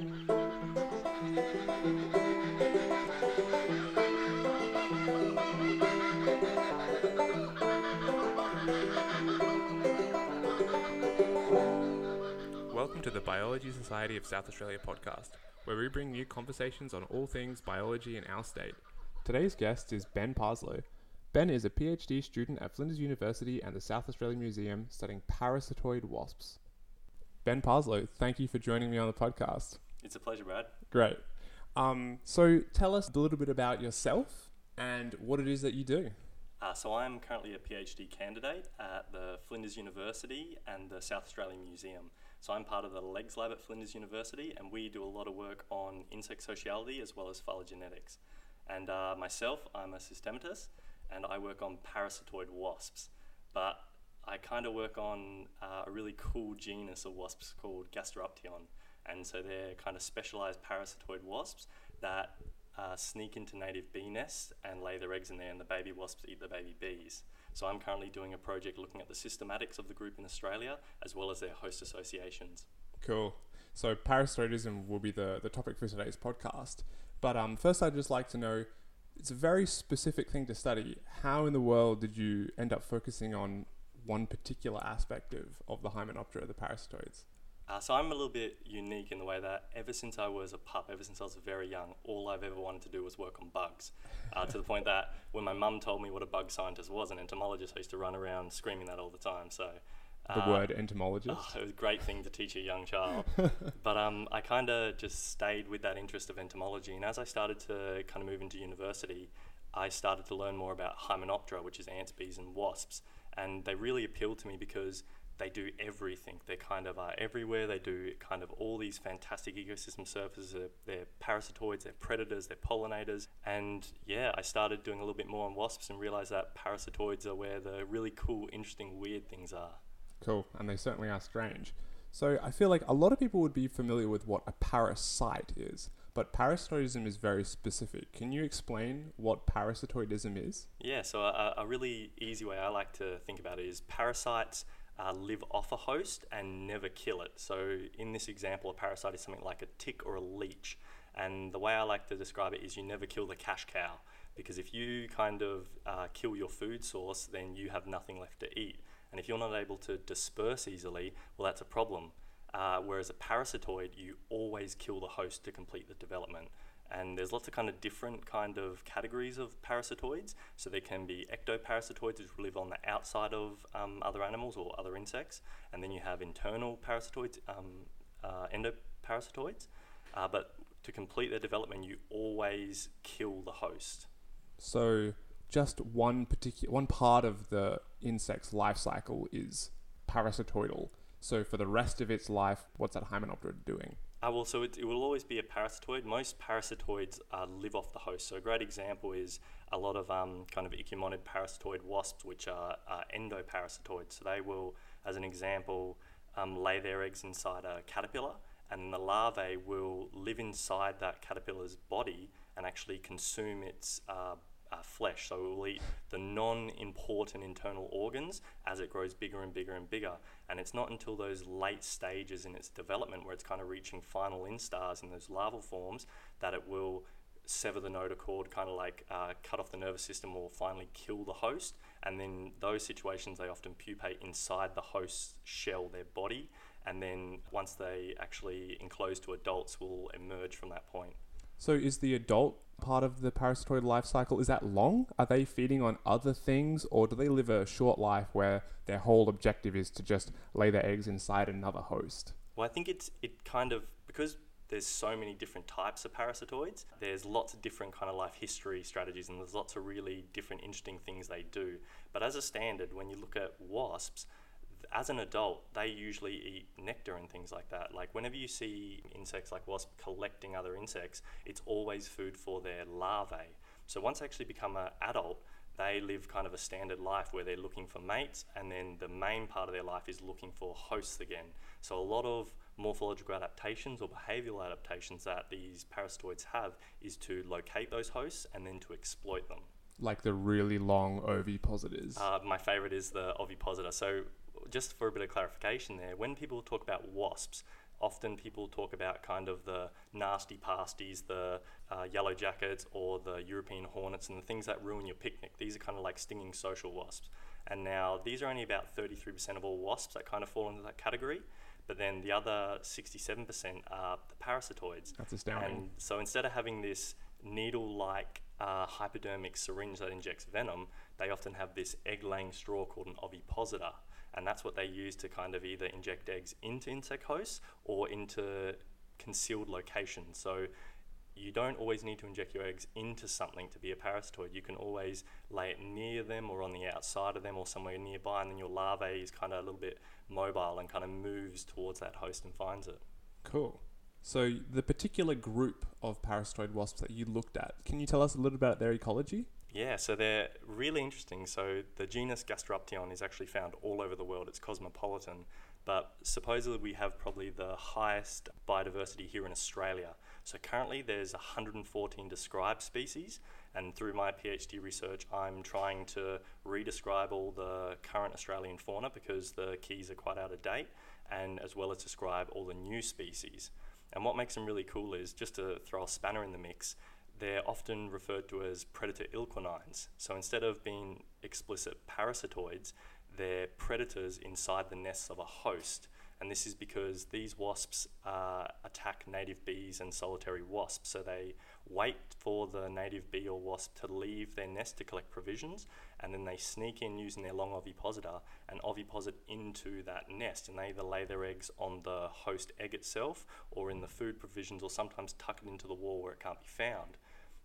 Welcome to the Biology Society of South Australia podcast, where we bring you conversations on all things biology in our state. Today's guest is Ben Parslow. Ben is a PhD student at Flinders University and the South Australian Museum studying parasitoid wasps. Ben Parslow, thank you for joining me on the podcast. It's a pleasure, Brad. Great. Um, so tell us a little bit about yourself and what it is that you do. Uh, so I'm currently a PhD candidate at the Flinders University and the South Australian Museum. So I'm part of the LEGS lab at Flinders University, and we do a lot of work on insect sociality as well as phylogenetics. And uh, myself, I'm a systematist, and I work on parasitoid wasps. But I kind of work on uh, a really cool genus of wasps called Gasteruption. And so they're kind of specialized parasitoid wasps that uh, sneak into native bee nests and lay their eggs in there, and the baby wasps eat the baby bees. So I'm currently doing a project looking at the systematics of the group in Australia as well as their host associations. Cool. So parasitoidism will be the, the topic for today's podcast. But um, first, I'd just like to know it's a very specific thing to study. How in the world did you end up focusing on one particular aspect of, of the Hymenoptera, the parasitoids? Uh, so I'm a little bit unique in the way that ever since I was a pup, ever since I was very young, all I've ever wanted to do was work on bugs. Uh, to the point that when my mum told me what a bug scientist was, an entomologist, I used to run around screaming that all the time. So the uh, word entomologist. Oh, it was a great thing to teach a young child. but um, I kind of just stayed with that interest of entomology. And as I started to kind of move into university, I started to learn more about Hymenoptera, which is ants, bees, and wasps. And they really appealed to me because they do everything. They kind of are everywhere. They do kind of all these fantastic ecosystem services. They're, they're, parasitoids, they're predators, they're pollinators. And yeah, I started doing a little bit more on wasps and realized that parasitoids are where the really cool, interesting, weird things are. Cool, and they certainly are strange. So I feel like a lot of people would be familiar with what a parasite is, but parasitoidism is very specific. Can you explain what parasitoidism is? Yeah, so a, a really easy way I like to think about it is parasites uh, live off a host and never kill it. So, in this example, a parasite is something like a tick or a leech. And the way I like to describe it is you never kill the cash cow because if you kind of uh, kill your food source, then you have nothing left to eat. And if you're not able to disperse easily, well, that's a problem. Uh, whereas a parasitoid, you always kill the host to complete the development and there's lots of kind of different kind of categories of parasitoids. So there can be ectoparasitoids, which live on the outside of um, other animals or other insects, and then you have internal parasitoids, um, uh, endoparasitoids. Uh, but to complete their development, you always kill the host. So just one particular one part of the insect's life cycle is parasitoidal. So for the rest of its life, what's that Hymenoptera doing? Uh, well, so it, it, will always be a parasitoid. Most parasitoids uh, live off the host. So a great example is a lot of um, kind of ichneumonid parasitoid wasps, which are uh, endoparasitoids. So they will, as an example, um, lay their eggs inside a caterpillar, and the larvae will live inside that caterpillar's body and actually consume its uh, flesh. So it will eat the non important internal organs as it grows bigger and bigger and bigger. And it's not until those late stages in its development where it's kind of reaching final instars in those larval forms that it will sever the notochord, kind of like uh, cut off the nervous system or finally kill the host. And then those situations, they often pupate inside the host's shell, their body. And then once they actually enclose to adults, will emerge from that point. So is the adult part of the parasitoid life cycle is that long? Are they feeding on other things, or do they live a short life where their whole objective is to just lay their eggs inside another host? Well, I think it's it kind of because there's so many different types of parasitoids. There's lots of different kind of life history strategies, and there's lots of really different interesting things they do. But as a standard, when you look at wasps, as an adult, they usually eat nectar and things like that. Like whenever you see insects like wasps collecting other insects, it's always food for their larvae. So once they actually become an adult, they live kind of a standard life where they're looking for mates, and then the main part of their life is looking for hosts again. So a lot of morphological adaptations or behavioral adaptations that these parasitoids have is to locate those hosts and then to exploit them. Like the really long ovipositors. Uh, my favorite is the ovipositor. So just for a bit of clarification there, when people talk about wasps, often people talk about kind of the nasty pasties, the uh, yellow jackets, or the European hornets, and the things that ruin your picnic. These are kind of like stinging social wasps. And now these are only about 33% of all wasps that kind of fall into that category. But then the other 67% are the parasitoids. That's astounding. And so instead of having this needle like uh, hypodermic syringe that injects venom, they often have this egg laying straw called an ovipositor. And that's what they use to kind of either inject eggs into insect hosts or into concealed locations. So you don't always need to inject your eggs into something to be a parasitoid. You can always lay it near them or on the outside of them or somewhere nearby, and then your larvae is kind of a little bit mobile and kind of moves towards that host and finds it. Cool. So the particular group of parasitoid wasps that you looked at, can you tell us a little about their ecology? Yeah, so they're really interesting. So the genus Gasteruption is actually found all over the world. It's cosmopolitan, but supposedly we have probably the highest biodiversity here in Australia. So currently there's 114 described species, and through my PhD research, I'm trying to redescribe all the current Australian fauna because the keys are quite out of date, and as well as describe all the new species. And what makes them really cool is just to throw a spanner in the mix, they're often referred to as predator inquilines. So instead of being explicit parasitoids, they're predators inside the nests of a host. And this is because these wasps uh, attack native bees and solitary wasps. So they wait for the native bee or wasp to leave their nest to collect provisions, and then they sneak in using their long ovipositor and oviposit into that nest. And they either lay their eggs on the host egg itself or in the food provisions, or sometimes tuck it into the wall where it can't be found.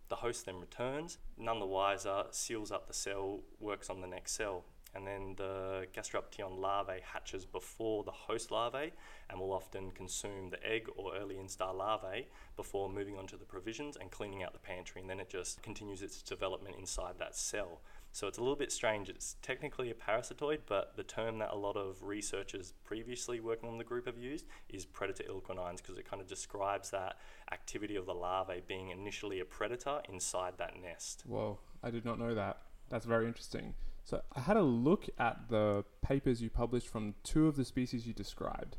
The host then returns, none the wiser, seals up the cell, works on the next cell, and then the Gasteruption larvae hatches before the host larvae and will often consume the egg or early instar larvae before moving on to the provisions and cleaning out the pantry, and then it just continues its development inside that cell. So it's a little bit strange. It's technically a parasitoid, but the term that a lot of researchers previously working on the group have used is predator inquilines because it kind of describes that activity of the larvae being initially a predator inside that nest. Whoa, I did not know that. That's very interesting. So I had a look at the papers you published from two of the species you described,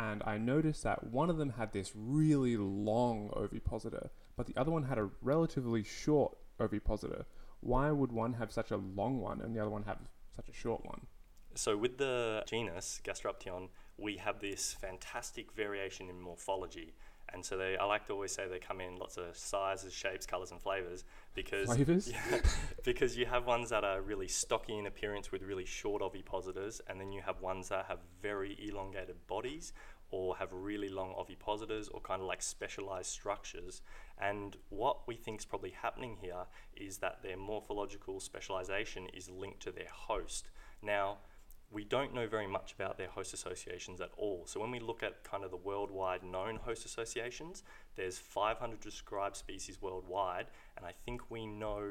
and I noticed that one of them had this really long ovipositor, but the other one had a relatively short ovipositor why would one have such a long one and the other one have such a short one? So, with the genus Gasteruption, we have this fantastic variation in morphology. And so they, I like to always say they come in lots of sizes, shapes, colors, and flavors because flavors. Yeah, because you have ones that are really stocky in appearance with really short ovipositors, and then you have ones that have very elongated bodies or have really long ovipositors or kind of like specialized structures. And what we think is probably happening here is that their morphological specialization is linked to their host. Now, we don't know very much about their host associations at all. So when we look at kind of the worldwide known host associations, there's 500 described species worldwide, and I think we know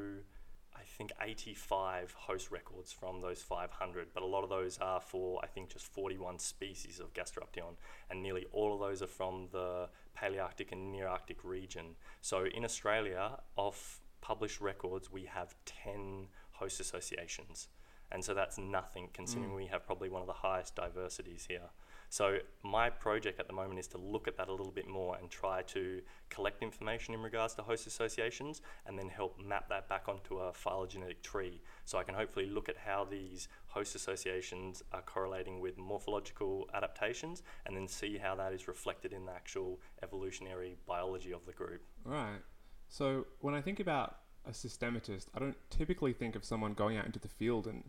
think 85 host records from those 500, but a lot of those are for, I think, just 41 species of Gasteruption, and nearly all of those are from the Palearctic and Nearctic region. So in Australia, off published records, we have 10 host associations. And so that's nothing considering mm. we have probably one of the highest diversities here. So my project at the moment is to look at that a little bit more and try to collect information in regards to host associations and then help map that back onto a phylogenetic tree. So I can hopefully look at how these host associations are correlating with morphological adaptations and then see how that is reflected in the actual evolutionary biology of the group. Right. So when I think about a systematist, I don't typically think of someone going out into the field and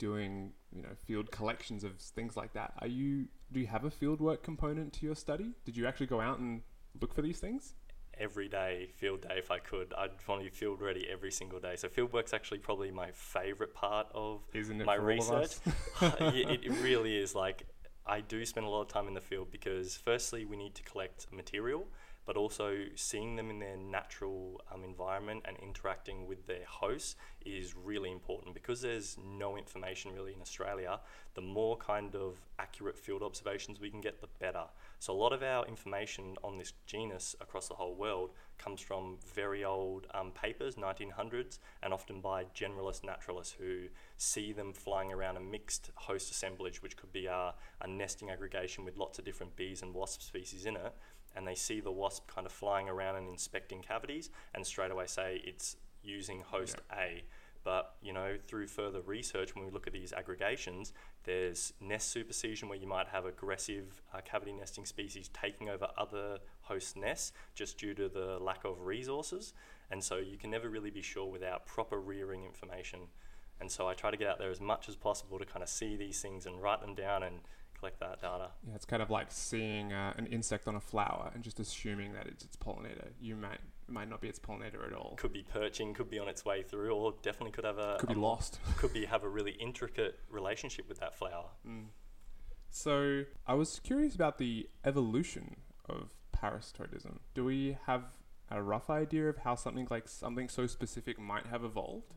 doing you know field collections of things like that. Are you do you have a fieldwork component to your study? Did you actually go out and look for these things? Every day, field day, if I could, I'd want to be field ready every single day. So fieldwork's actually probably my favorite part of my research. it, it really is. Like I do spend a lot of time in the field because firstly we need to collect material, but also seeing them in their natural um, environment and interacting with their hosts is really important because there's no information really in Australia. The more kind of accurate field observations we can get, the better. So, a lot of our information on this genus across the whole world comes from very old um, papers, 1900s, and often by generalist naturalists who see them flying around a mixed host assemblage, which could be a, a nesting aggregation with lots of different bees and wasp species in it and they see the wasp kind of flying around and inspecting cavities and straight away say it's using host yeah. A. But you know, through further research, when we look at these aggregations, there's nest supersession where you might have aggressive uh, cavity nesting species taking over other host nests just due to the lack of resources, and so you can never really be sure without proper rearing information. And so I try to get out there as much as possible to kind of see these things and write them down and collect that data. Yeah, it's kind of like seeing uh, an insect on a flower and just assuming that it's its pollinator. You might might not be its pollinator at all. Could be perching, could be on its way through, or definitely could have a could be a, lost. could be have a really intricate relationship with that flower. Mm. So I was curious about the evolution of parasitoidism. Do we have a rough idea of how something like something so specific might have evolved?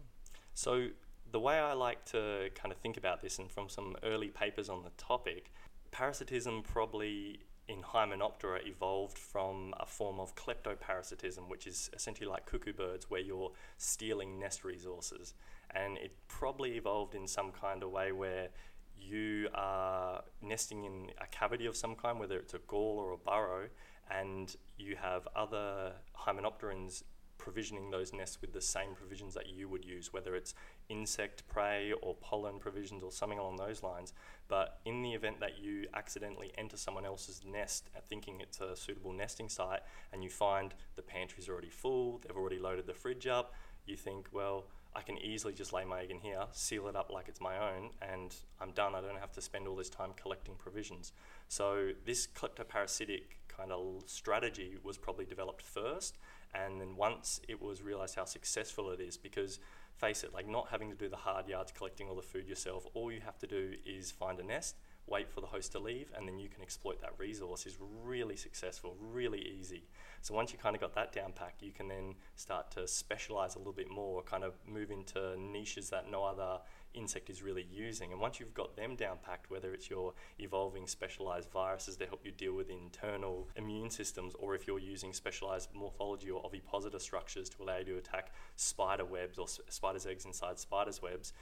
So the way I like to kind of think about this, and from some early papers on the topic, parasitism probably in Hymenoptera evolved from a form of kleptoparasitism, which is essentially like cuckoo birds, where you're stealing nest resources. And it probably evolved in some kind of way where you are nesting in a cavity of some kind, whether it's a gall or a burrow, and you have other hymenopterans provisioning those nests with the same provisions that you would use, whether it's insect prey or pollen provisions or something along those lines. But in the event that you accidentally enter someone else's nest thinking it's a suitable nesting site and you find the pantry's already full, they've already loaded the fridge up, you think, well, I can easily just lay my egg in here, seal it up like it's my own, and I'm done. I don't have to spend all this time collecting provisions. So, this kleptoparasitic kind of strategy was probably developed first, and then once it was realized how successful it is, because face it, like not having to do the hard yards collecting all the food yourself, all you have to do is find a nest, wait for the host to leave, and then you can exploit that resource is really successful, really easy. So once you kind of got that down packed, you can then start to specialize a little bit more, kind of move into niches that no other insect is really using. And once you've got them down packed, whether it's your evolving specialized viruses to help you deal with internal immune systems, or if you're using specialized morphology or ovipositor structures to allow you to attack spider webs or spiders' eggs inside spiders' webs,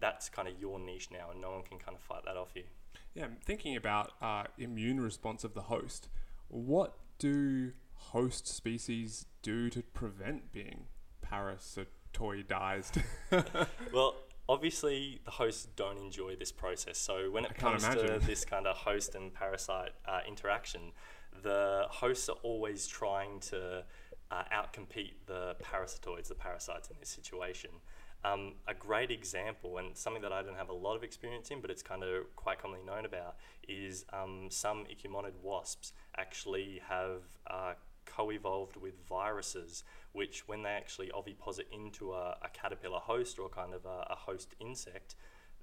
that's kind of your niche now, and no one can kind of fight that off you. Yeah, I'm thinking about uh, immune response of the host. What do host species do to prevent being parasitoidized? well, obviously the hosts don't enjoy this process. So when it comes to this kind of host and parasite uh, interaction, the hosts are always trying to uh, outcompete the parasitoids, the parasites in this situation. Um, a great example, and something that I don't have a lot of experience in, but it's kind of quite commonly known about, is um, some ichneumonid wasps actually have uh, co-evolved with viruses, which when they actually oviposit into a, a caterpillar host or kind of a, a host insect,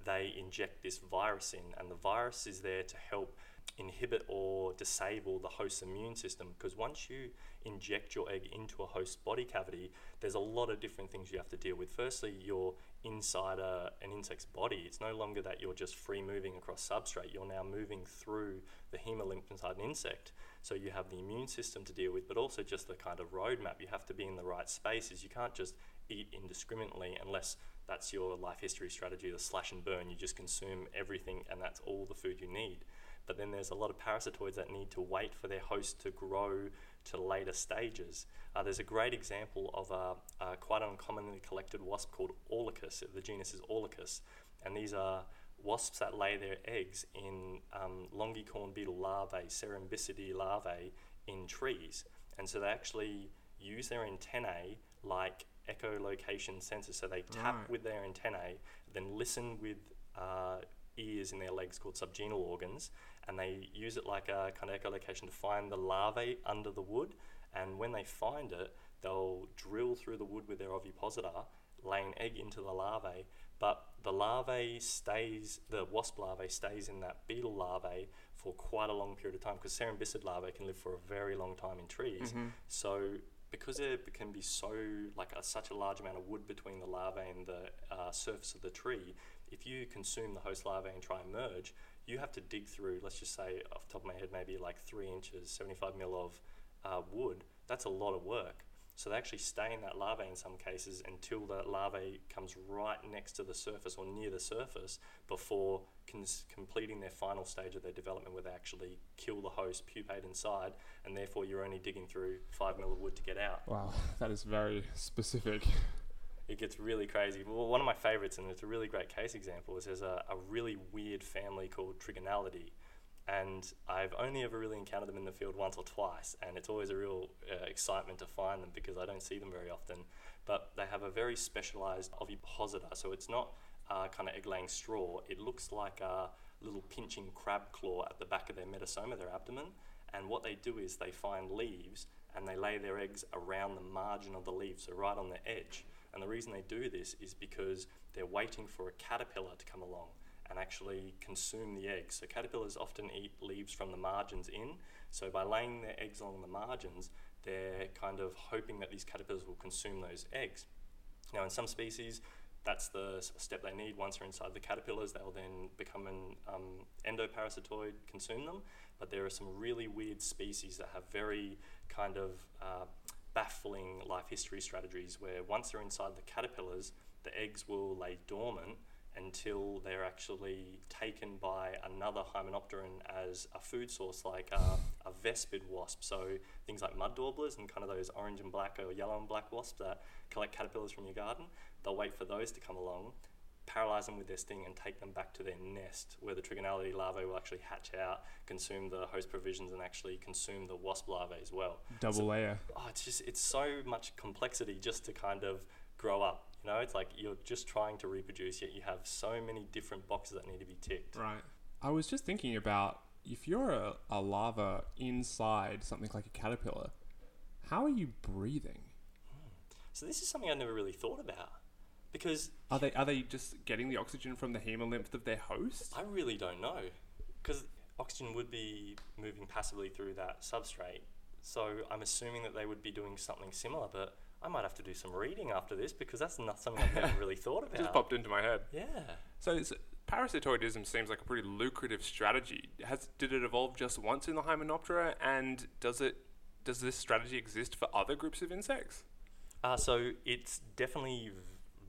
they inject this virus in, and the virus is there to help inhibit or disable the host's immune system because once you inject your egg into a host body cavity, there's a lot of different things you have to deal with. Firstly, you're inside a, an insect's body. It's no longer that you're just free moving across substrate, you're now moving through the hemolymph inside an insect. So you have the immune system to deal with, but also just the kind of roadmap. You have to be in the right spaces. You can't just eat indiscriminately unless that's your life history strategy, the slash and burn. You just consume everything and that's all the food you need. But then there's a lot of parasitoids that need to wait for their host to grow to later stages. Uh, there's a great example of a, a, quite uncommonly collected wasp called Aulacus. The genus is Aulacus, and these are wasps that lay their eggs in um, longicorn beetle larvae, Cerambycidae larvae, in trees. And so they actually use their antennae like echolocation sensors. So they tap right. with their antennae, then listen with uh, ears in their legs called subgenual organs, and they use it like a kind of echolocation to find the larvae under the wood. And when they find it, they'll drill through the wood with their ovipositor, lay an egg into the larvae, But the larvae stays, the wasp larvae stays in that beetle larvae for quite a long period of time because cerambycid larvae can live for a very long time in trees. Mhm. So because there can be so like a, such a large amount of wood between the larvae and the uh, surface of the tree, if you consume the host larvae and try and merge, you have to dig through. Let's just say off the top of my head, maybe like three inches, seventy-five mil of uh, wood. That's a lot of work. So they actually stay in that larvae in some cases until the larvae comes right next to the surface or near the surface before cons- completing their final stage of their development where they actually kill the host, pupate inside, and therefore you're only digging through five mil of wood to get out. Wow, that is very specific. It gets really crazy. Well, one of my favorites, and it's a really great case example, is there's a, a really weird family called Trigonalidae. And I've only ever really encountered them in the field once or twice, and it's always a real uh, excitement to find them because I don't see them very often. But they have a very specialized ovipositor, so it's not uh, kind of egg laying straw, it looks like a little pinching crab claw at the back of their metasoma, their abdomen. And what they do is they find leaves and they lay their eggs around the margin of the leaf, so right on the edge. And the reason they do this is because they're waiting for a caterpillar to come along and actually consume the eggs. So caterpillars often eat leaves from the margins in. So by laying their eggs along the margins, they're kind of hoping that these caterpillars will consume those eggs. Now, in some species, that's the step they need. Once they're inside the caterpillars, they'll then become an um, endoparasitoid, consume them. But there are some really weird species that have very kind of uh, baffling life history strategies where once they're inside the caterpillars, the eggs will lay dormant until they're actually taken by another hymenopteron as a food source, like a, a vespid wasp. So things like mud daubers and kind of those orange and black or yellow and black wasps that collect caterpillars from your garden, they'll wait for those to come along, paralyze them with their sting, and take them back to their nest, where the trigonality larvae will actually hatch out, consume the host provisions, and actually consume the wasp larvae as well. Double So- layer. Oh, it's just it's so much complexity just to kind of grow up. You know, it's like you're just trying to reproduce, yet you have so many different boxes that need to be ticked. Right. I was just thinking about if you're a, a larva inside something like a caterpillar, how are you breathing? Hmm. So this is something I never really thought about because Are they are they just getting the oxygen from the hemolymph of their host? I really don't know because oxygen would be moving passively through that substrate. So I'm assuming that they would be doing something similar, but I might have to do some reading after this because that's not something I've never really thought about. It just popped into my head. Yeah. So it's, parasitoidism seems like a pretty lucrative strategy. Has did it evolve just once in the Hymenoptera, and does it does this strategy exist for other groups of insects? Uh, so it's definitely v-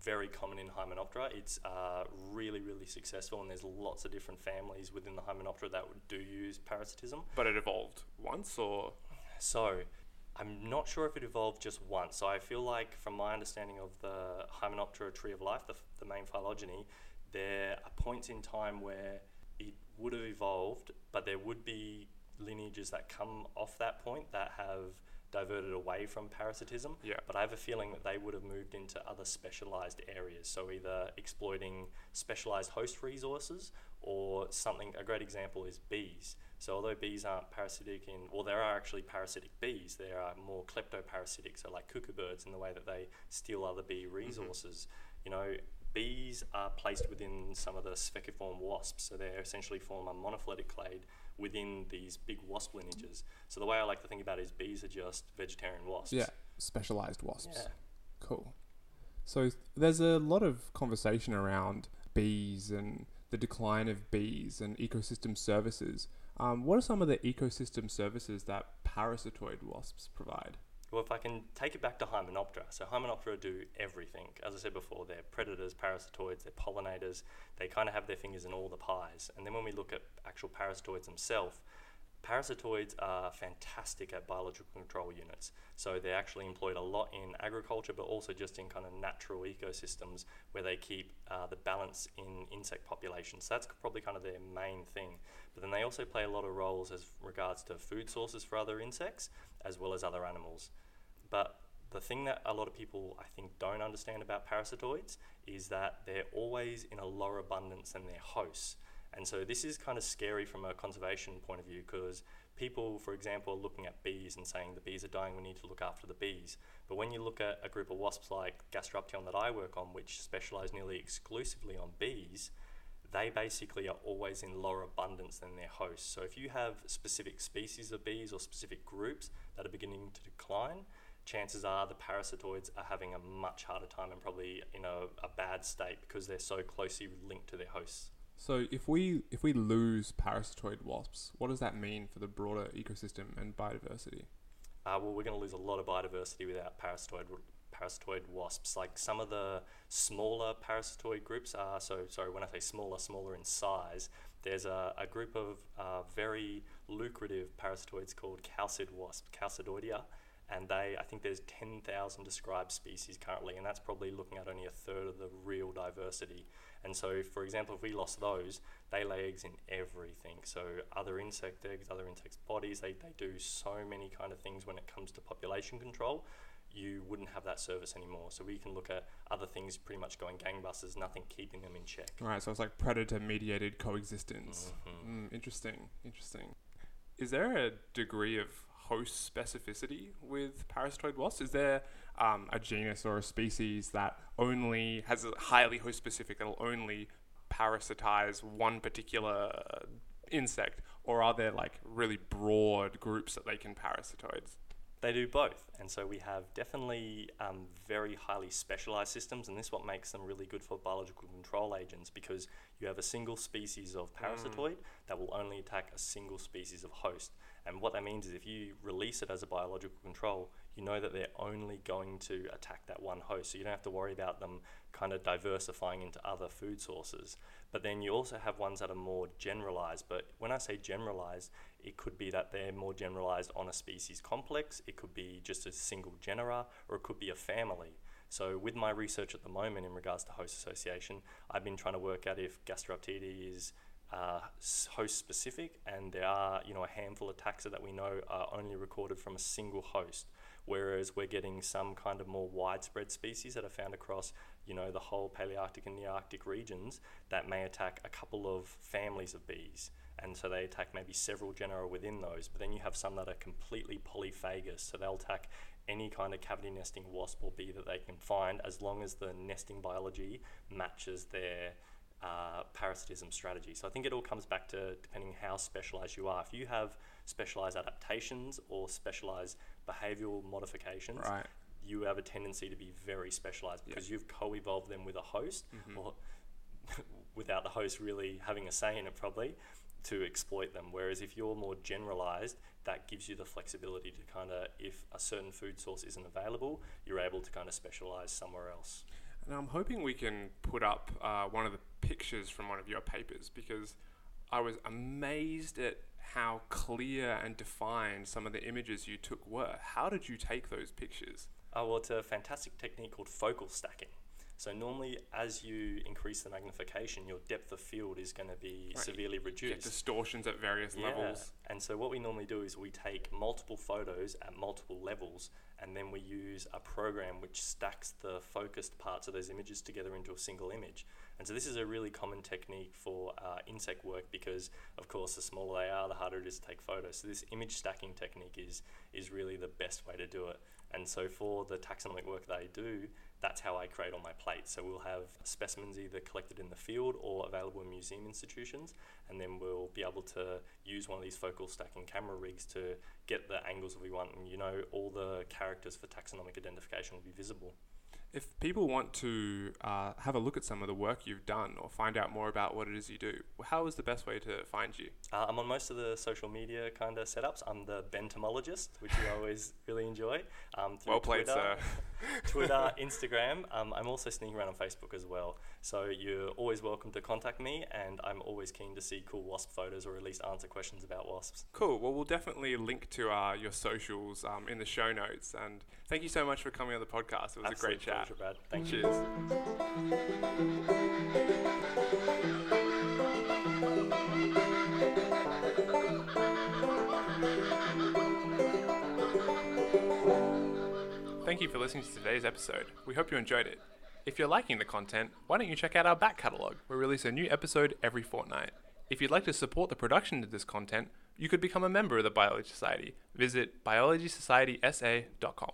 very common in Hymenoptera. It's uh, really, really successful, and there's lots of different families within the Hymenoptera that do use parasitism. But it evolved once, or So I'm not sure if it evolved just once. So I feel like, from my understanding of the Hymenoptera tree of life, the, the main phylogeny, there are points in time where it would have evolved, but there would be lineages that come off that point that have diverted away from parasitism. yeah, But I have a feeling that they would have moved into other specialized areas. So either exploiting specialized host resources or something. A great example is bees. So although bees aren't parasitic in, well, there are actually parasitic bees. There are more kleptoparasitic, so like cuckoo birds in the way that they steal other bee mm-hmm. resources. You know, bees are placed within some of the spheciform wasps. So they essentially form a monophyletic clade within these big wasp lineages. So the way I like to think about it is bees are just vegetarian wasps. yeah, specialized wasps. Yeah. Cool. So there's a lot of conversation around bees and the decline of bees and ecosystem services. Um, what are some of the ecosystem services that parasitoid wasps provide? Well, if I can take it back to Hymenoptera. So Hymenoptera do everything. As I said before, they're predators, parasitoids, they're pollinators. They kind of have their fingers in all the pies. And then when we look at actual parasitoids themselves, parasitoids are fantastic at biological control units. So they're actually employed a lot in agriculture, but also just in kind of natural ecosystems where they keep uh, the balance in insect populations. So that's probably kind of their main thing. But then they also play a lot of roles as regards to food sources for other insects as well as other animals. But the thing that a lot of people I think don't understand about parasitoids is that they're always in a lower abundance than their hosts. And so this is kind of scary from a conservation point of view because people, for example, are looking at bees and saying the bees are dying, we need to look after the bees. But when you look at a group of wasps like Gasteruption that I work on, which specialize nearly exclusively on bees, they basically are always in lower abundance than their hosts. So if you have specific species of bees or specific groups that are beginning to decline, chances are the parasitoids are having a much harder time and probably in a, a bad state because they're so closely linked to their hosts. So if we if we lose parasitoid wasps, what does that mean for the broader ecosystem and biodiversity? Uh, well, we're going to lose a lot of biodiversity without parasitoid parasitoid wasps. Like some of the smaller parasitoid groups are so sorry when I say smaller, smaller in size. There's a, a group of uh, very lucrative parasitoids called chalcid wasp, Chalcidoidea, and they I think there's 10,000 described species currently, and that's probably looking at only a third of the real diversity. And so, for example, if we lost those, they lay eggs in everything. So other insect eggs, other insects' bodies, they, they do so many kind of things when it comes to population control. You wouldn't have that service anymore. So we can look at other things pretty much going gangbusters, nothing keeping them in check. Right, so it's like predator mediated coexistence. Mhm. Mm, interesting, interesting. Is there a degree of host specificity with parasitoid wasps? Is there um, a genus or a species that only has a highly host specific that'll only parasitize one particular uh, insect, or are there like really broad groups that they can parasitoids? They do both, and so we have definitely um, very highly specialized systems, and this is what makes them really good for biological control agents because you have a single species of parasitoid that will only attack a single species of host. And what that means is if you release it as a biological control, you know that they're only going to attack that one host, so you don't have to worry about them kind of diversifying into other food sources. But then you also have ones that are more generalized. But when I say generalized, it could be that they're more generalized on a species complex, it could be just a single genera, or it could be a family. So with my research at the moment in regards to host association, I've been trying to work out if Gasteruptiidae is uh, host specific, and there are you know a handful of taxa that we know are only recorded from a single host, whereas we're getting some kind of more widespread species that are found across you know the whole Palearctic and Nearctic regions that may attack a couple of families of bees. And so they attack maybe several genera within those, but then you have some that are completely polyphagous, so they'll attack any kind of cavity nesting wasp or bee that they can find as long as the nesting biology matches their uh, parasitism strategy. So I think it all comes back to depending how specialized you are. If you have specialized adaptations or specialized behavioral modifications, Right. you have a tendency to be very specialized because you've co-evolved them with a host Mhm. or without the host really having a say in it probably to exploit them whereas if you're more generalized that gives you the flexibility to kind of if a certain food source isn't available you're able to kind of specialize somewhere else And I'm hoping we can put up uh, one of the pictures from one of your papers because I was amazed at how clear and defined some of the images you took were. How did you take those pictures? Oh, well, it's a fantastic technique called focal stacking. So normally, as you increase the magnification, your depth of field is going to be Right, severely Get reduced. distortions at various levels. And so what we normally do is we take multiple photos at multiple levels, and then we use a program which stacks the focused parts of those images together into a single image. And so this is a really common technique for uh, insect work because, of course, the smaller they are, the harder it is to take photos. So this image stacking technique is is really the best way to do it. And so for the taxonomic work they do, that's how I create all my plates. So we'll have specimens either collected in the field or available in museum institutions, and then we'll be able to use one of these focal stacking camera rigs to get the angles that we want, and you know all the characters for taxonomic identification will be visible. If people want to uh, have a look at some of the work you've done or find out more about what it is you do, how is the best way to find you? Uh, I'm on most of the social media kind of setups. I'm the bentomologist, which you always really enjoy. Um, Well played, Twitter, sir. Twitter, Instagram. Um, I'm also sneaking around on Facebook as well. So you're always welcome to contact me, and I'm always keen to see cool wasp photos or at least answer questions about wasps. Cool. Well, we'll definitely link to uh, your socials um, in the show notes. And thank you so much for coming on the podcast. It was a great chat. pleasure, Brad. Thank you. Thank you for listening to today's episode. We hope you enjoyed it. If you're liking the content, why don't you check out our back catalogue? We release a new episode every fortnight. If you'd like to support the production of this content, you could become a member of the Biology Society. Visit biologysocietysa.com.